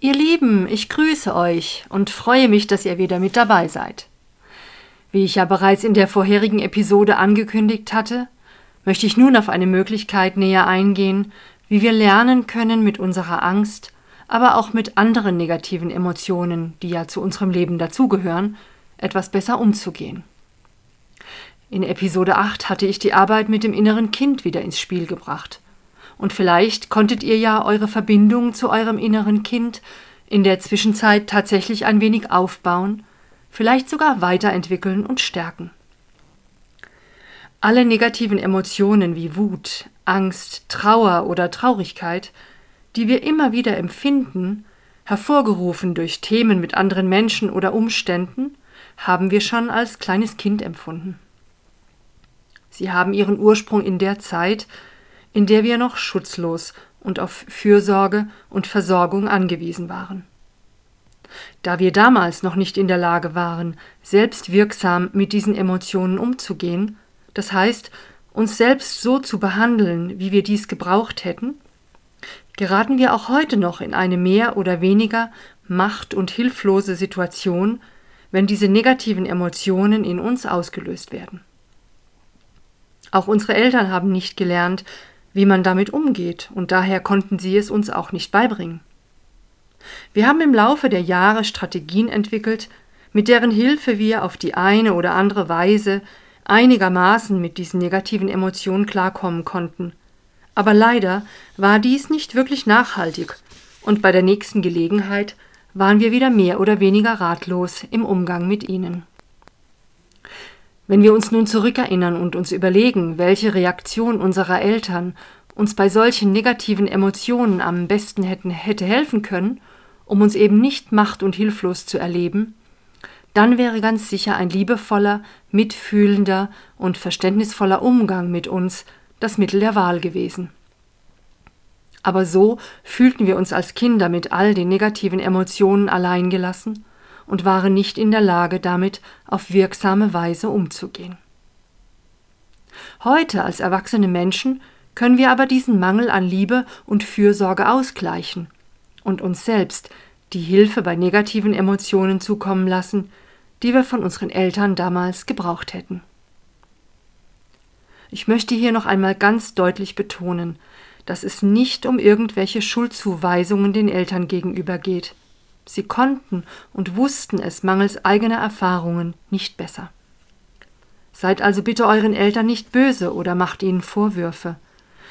Ihr Lieben, ich grüße euch und freue mich, dass ihr wieder mit dabei seid. Wie ich ja bereits in der vorherigen Episode angekündigt hatte, möchte ich nun auf eine Möglichkeit näher eingehen, wie wir lernen können, mit unserer Angst, aber auch mit anderen negativen Emotionen, die ja zu unserem Leben dazugehören, etwas besser umzugehen. In Episode 8 hatte ich die Arbeit mit dem inneren Kind wieder ins Spiel gebracht. Und vielleicht konntet ihr ja eure Verbindung zu eurem inneren Kind in der Zwischenzeit tatsächlich ein wenig aufbauen, vielleicht sogar weiterentwickeln und stärken. Alle negativen Emotionen wie Wut, Angst, Trauer oder Traurigkeit, die wir immer wieder empfinden, hervorgerufen durch Themen mit anderen Menschen oder Umständen, haben wir schon als kleines Kind empfunden. Sie haben ihren Ursprung in der Zeit, in der wir noch schutzlos und auf Fürsorge und Versorgung angewiesen waren. Da wir damals noch nicht in der Lage waren, selbst wirksam mit diesen Emotionen umzugehen, das heißt, uns selbst so zu behandeln, wie wir dies gebraucht hätten, geraten wir auch heute noch in eine mehr oder weniger macht- und hilflose Situation, wenn diese negativen Emotionen in uns ausgelöst werden. Auch unsere Eltern haben nicht gelernt, wie man damit umgeht, und daher konnten sie es uns auch nicht beibringen. Wir haben im Laufe der Jahre Strategien entwickelt, mit deren Hilfe wir auf die eine oder andere Weise einigermaßen mit diesen negativen Emotionen klarkommen konnten. Aber leider war dies nicht wirklich nachhaltig, und bei der nächsten Gelegenheit waren wir wieder mehr oder weniger ratlos im Umgang mit ihnen. Wenn wir uns nun zurückerinnern und uns überlegen, welche Reaktion unserer Eltern uns bei solchen negativen Emotionen am besten hätten, hätte helfen können, um uns eben nicht macht- und hilflos zu erleben, dann wäre ganz sicher ein liebevoller, mitfühlender und verständnisvoller Umgang mit uns das Mittel der Wahl gewesen. Aber so fühlten wir uns als Kinder mit all den negativen Emotionen alleingelassen und waren nicht in der Lage, damit auf wirksame Weise umzugehen. Heute als erwachsene Menschen können wir aber diesen Mangel an Liebe und Fürsorge ausgleichen und uns selbst die Hilfe bei negativen Emotionen zukommen lassen, die wir von unseren Eltern damals gebraucht hätten. Ich möchte hier noch einmal ganz deutlich betonen, dass es nicht um irgendwelche Schuldzuweisungen den Eltern gegenüber geht. Sie konnten und wussten es mangels eigener Erfahrungen nicht besser. Seid also bitte euren Eltern nicht böse oder macht ihnen Vorwürfe,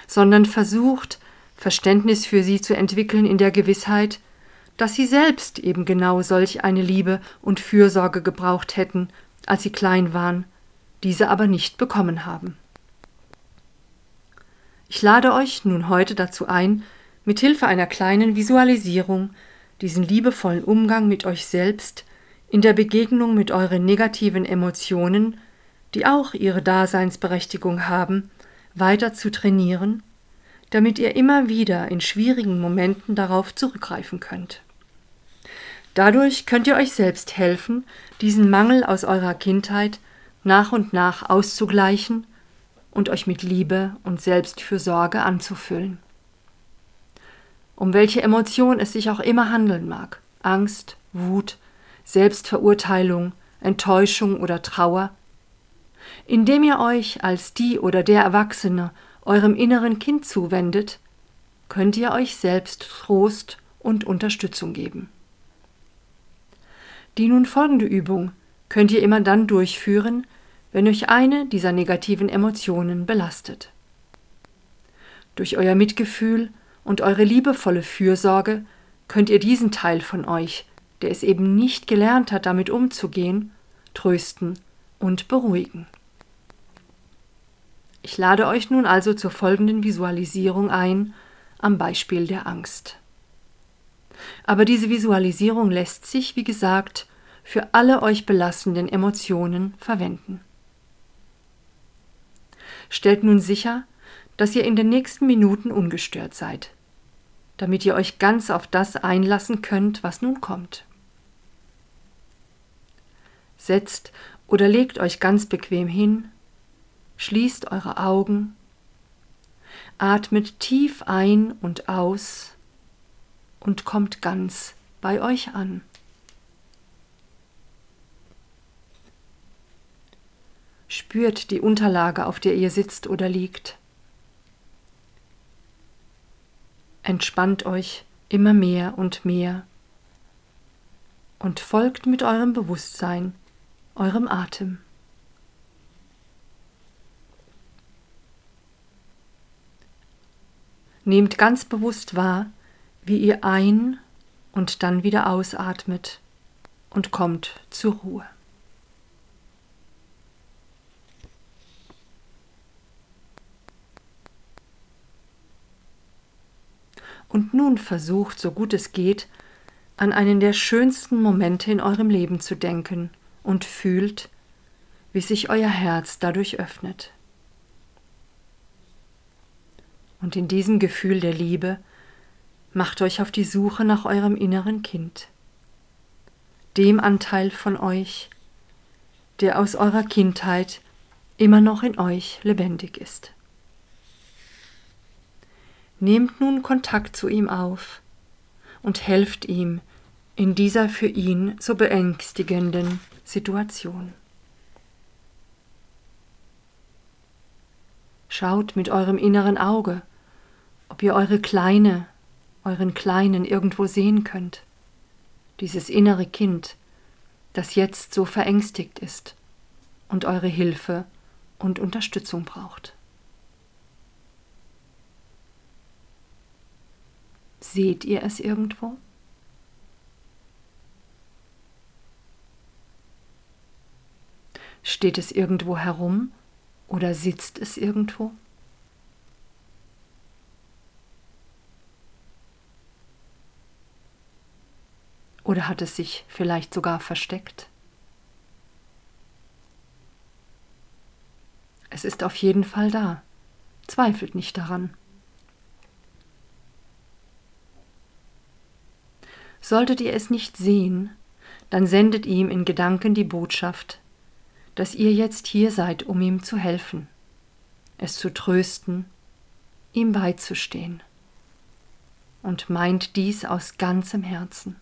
sondern versucht, Verständnis für sie zu entwickeln in der Gewissheit, dass sie selbst eben genau solch eine Liebe und Fürsorge gebraucht hätten, als sie klein waren, diese aber nicht bekommen haben. Ich lade euch nun heute dazu ein, mit Hilfe einer kleinen Visualisierung diesen liebevollen Umgang mit euch selbst in der Begegnung mit euren negativen Emotionen, die auch ihre Daseinsberechtigung haben, weiter zu trainieren, damit ihr immer wieder in schwierigen Momenten darauf zurückgreifen könnt. Dadurch könnt ihr euch selbst helfen, diesen Mangel aus eurer Kindheit nach und nach auszugleichen und euch mit Liebe und Selbstfürsorge anzufüllen um welche Emotion es sich auch immer handeln mag, Angst, Wut, Selbstverurteilung, Enttäuschung oder Trauer, indem ihr euch als die oder der Erwachsene eurem inneren Kind zuwendet, könnt ihr euch selbst Trost und Unterstützung geben. Die nun folgende Übung könnt ihr immer dann durchführen, wenn euch eine dieser negativen Emotionen belastet. Durch euer Mitgefühl und eure liebevolle Fürsorge könnt ihr diesen Teil von euch, der es eben nicht gelernt hat, damit umzugehen, trösten und beruhigen. Ich lade euch nun also zur folgenden Visualisierung ein, am Beispiel der Angst. Aber diese Visualisierung lässt sich, wie gesagt, für alle euch belastenden Emotionen verwenden. Stellt nun sicher, dass ihr in den nächsten Minuten ungestört seid damit ihr euch ganz auf das einlassen könnt, was nun kommt. Setzt oder legt euch ganz bequem hin, schließt eure Augen, atmet tief ein und aus und kommt ganz bei euch an. Spürt die Unterlage, auf der ihr sitzt oder liegt. Entspannt euch immer mehr und mehr und folgt mit eurem Bewusstsein, eurem Atem. Nehmt ganz bewusst wahr, wie ihr ein und dann wieder ausatmet und kommt zur Ruhe. Und nun versucht, so gut es geht, an einen der schönsten Momente in eurem Leben zu denken und fühlt, wie sich euer Herz dadurch öffnet. Und in diesem Gefühl der Liebe macht euch auf die Suche nach eurem inneren Kind, dem Anteil von euch, der aus eurer Kindheit immer noch in euch lebendig ist. Nehmt nun Kontakt zu ihm auf und helft ihm in dieser für ihn so beängstigenden Situation. Schaut mit eurem inneren Auge, ob ihr eure Kleine, euren Kleinen irgendwo sehen könnt, dieses innere Kind, das jetzt so verängstigt ist und eure Hilfe und Unterstützung braucht. Seht ihr es irgendwo? Steht es irgendwo herum oder sitzt es irgendwo? Oder hat es sich vielleicht sogar versteckt? Es ist auf jeden Fall da. Zweifelt nicht daran. Solltet ihr es nicht sehen, dann sendet ihm in Gedanken die Botschaft, dass ihr jetzt hier seid, um ihm zu helfen, es zu trösten, ihm beizustehen. Und meint dies aus ganzem Herzen.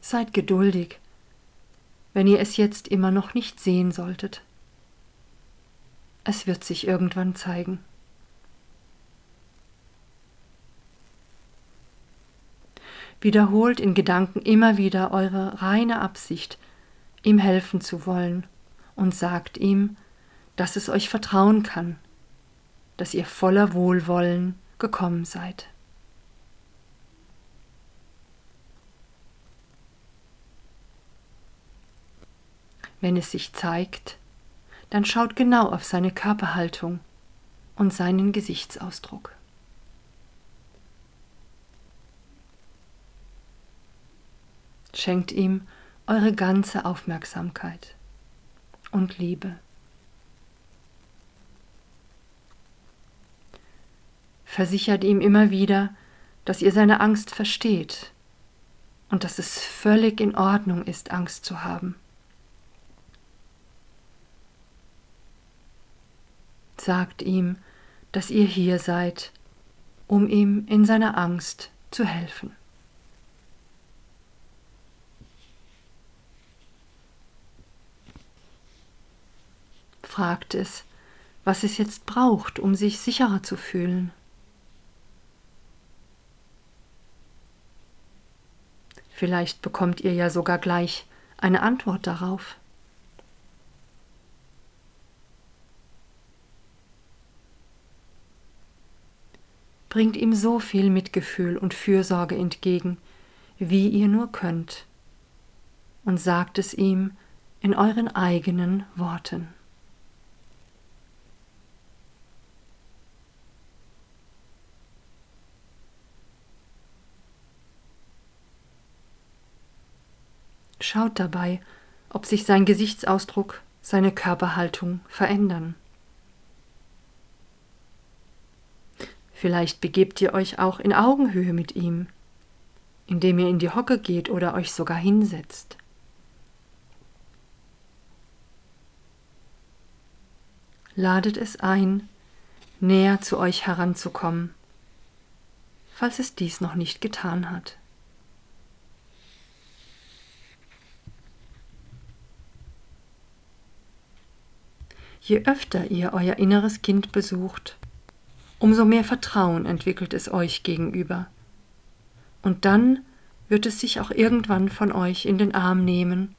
Seid geduldig, wenn ihr es jetzt immer noch nicht sehen solltet. Es wird sich irgendwann zeigen. Wiederholt in Gedanken immer wieder eure reine Absicht, ihm helfen zu wollen, und sagt ihm, dass es euch vertrauen kann, dass ihr voller Wohlwollen gekommen seid. Wenn es sich zeigt, dann schaut genau auf seine Körperhaltung und seinen Gesichtsausdruck. Schenkt ihm eure ganze Aufmerksamkeit und Liebe. Versichert ihm immer wieder, dass ihr seine Angst versteht und dass es völlig in Ordnung ist, Angst zu haben. sagt ihm, dass ihr hier seid, um ihm in seiner Angst zu helfen. Fragt es, was es jetzt braucht, um sich sicherer zu fühlen. Vielleicht bekommt ihr ja sogar gleich eine Antwort darauf. bringt ihm so viel Mitgefühl und Fürsorge entgegen, wie ihr nur könnt, und sagt es ihm in euren eigenen Worten. Schaut dabei, ob sich sein Gesichtsausdruck, seine Körperhaltung verändern. Vielleicht begebt ihr euch auch in Augenhöhe mit ihm, indem ihr in die Hocke geht oder euch sogar hinsetzt. Ladet es ein, näher zu euch heranzukommen, falls es dies noch nicht getan hat. Je öfter ihr euer inneres Kind besucht, umso mehr Vertrauen entwickelt es euch gegenüber. Und dann wird es sich auch irgendwann von euch in den Arm nehmen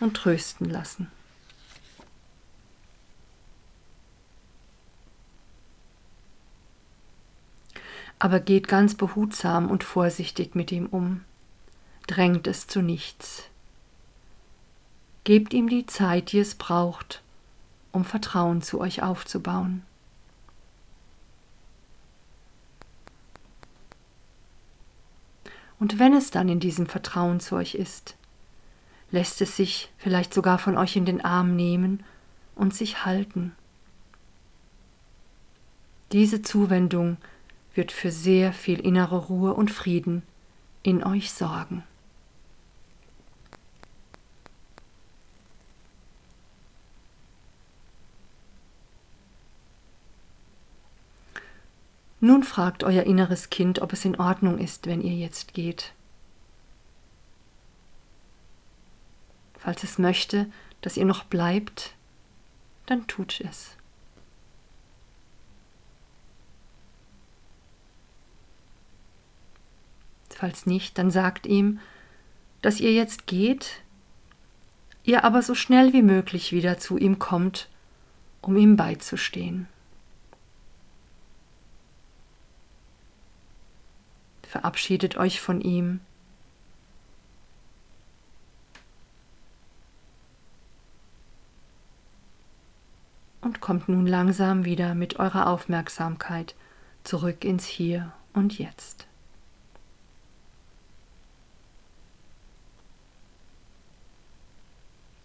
und trösten lassen. Aber geht ganz behutsam und vorsichtig mit ihm um, drängt es zu nichts. Gebt ihm die Zeit, die es braucht, um Vertrauen zu euch aufzubauen. Und wenn es dann in diesem Vertrauen zu euch ist, lässt es sich vielleicht sogar von euch in den Arm nehmen und sich halten. Diese Zuwendung wird für sehr viel innere Ruhe und Frieden in euch sorgen. Nun fragt euer inneres Kind, ob es in Ordnung ist, wenn ihr jetzt geht. Falls es möchte, dass ihr noch bleibt, dann tut es. Falls nicht, dann sagt ihm, dass ihr jetzt geht, ihr aber so schnell wie möglich wieder zu ihm kommt, um ihm beizustehen. Verabschiedet euch von ihm. Und kommt nun langsam wieder mit eurer Aufmerksamkeit zurück ins Hier und Jetzt.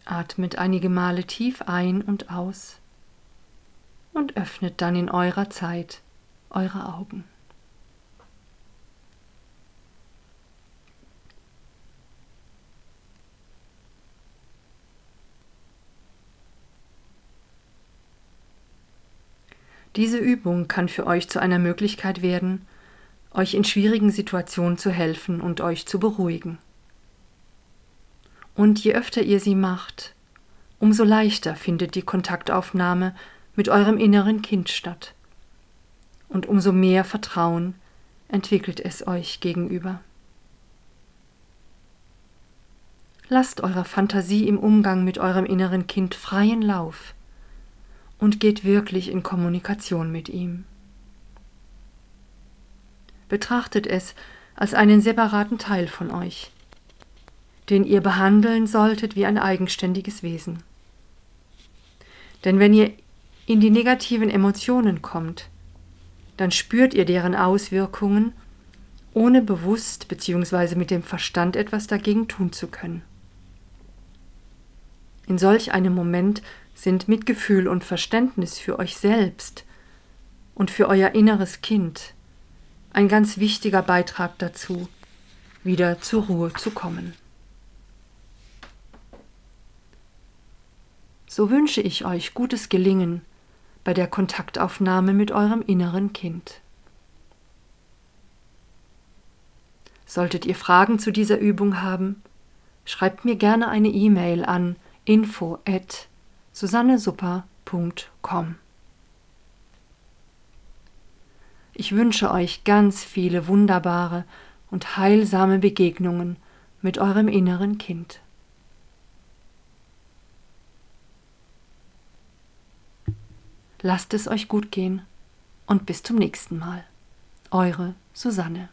Atmet einige Male tief ein und aus und öffnet dann in eurer Zeit eure Augen. Diese Übung kann für euch zu einer Möglichkeit werden, euch in schwierigen Situationen zu helfen und euch zu beruhigen. Und je öfter ihr sie macht, umso leichter findet die Kontaktaufnahme mit eurem inneren Kind statt. Und umso mehr Vertrauen entwickelt es euch gegenüber. Lasst eurer Fantasie im Umgang mit eurem inneren Kind freien Lauf und geht wirklich in Kommunikation mit ihm. Betrachtet es als einen separaten Teil von euch, den ihr behandeln solltet wie ein eigenständiges Wesen. Denn wenn ihr in die negativen Emotionen kommt, dann spürt ihr deren Auswirkungen, ohne bewusst bzw. mit dem Verstand etwas dagegen tun zu können. In solch einem Moment sind Mitgefühl und Verständnis für euch selbst und für euer inneres Kind ein ganz wichtiger Beitrag dazu, wieder zur Ruhe zu kommen. So wünsche ich euch gutes Gelingen bei der Kontaktaufnahme mit eurem inneren Kind. Solltet ihr Fragen zu dieser Übung haben, schreibt mir gerne eine E-Mail an info@ susannesupper.com. Ich wünsche euch ganz viele wunderbare und heilsame Begegnungen mit eurem inneren Kind. Lasst es euch gut gehen und bis zum nächsten Mal. Eure Susanne.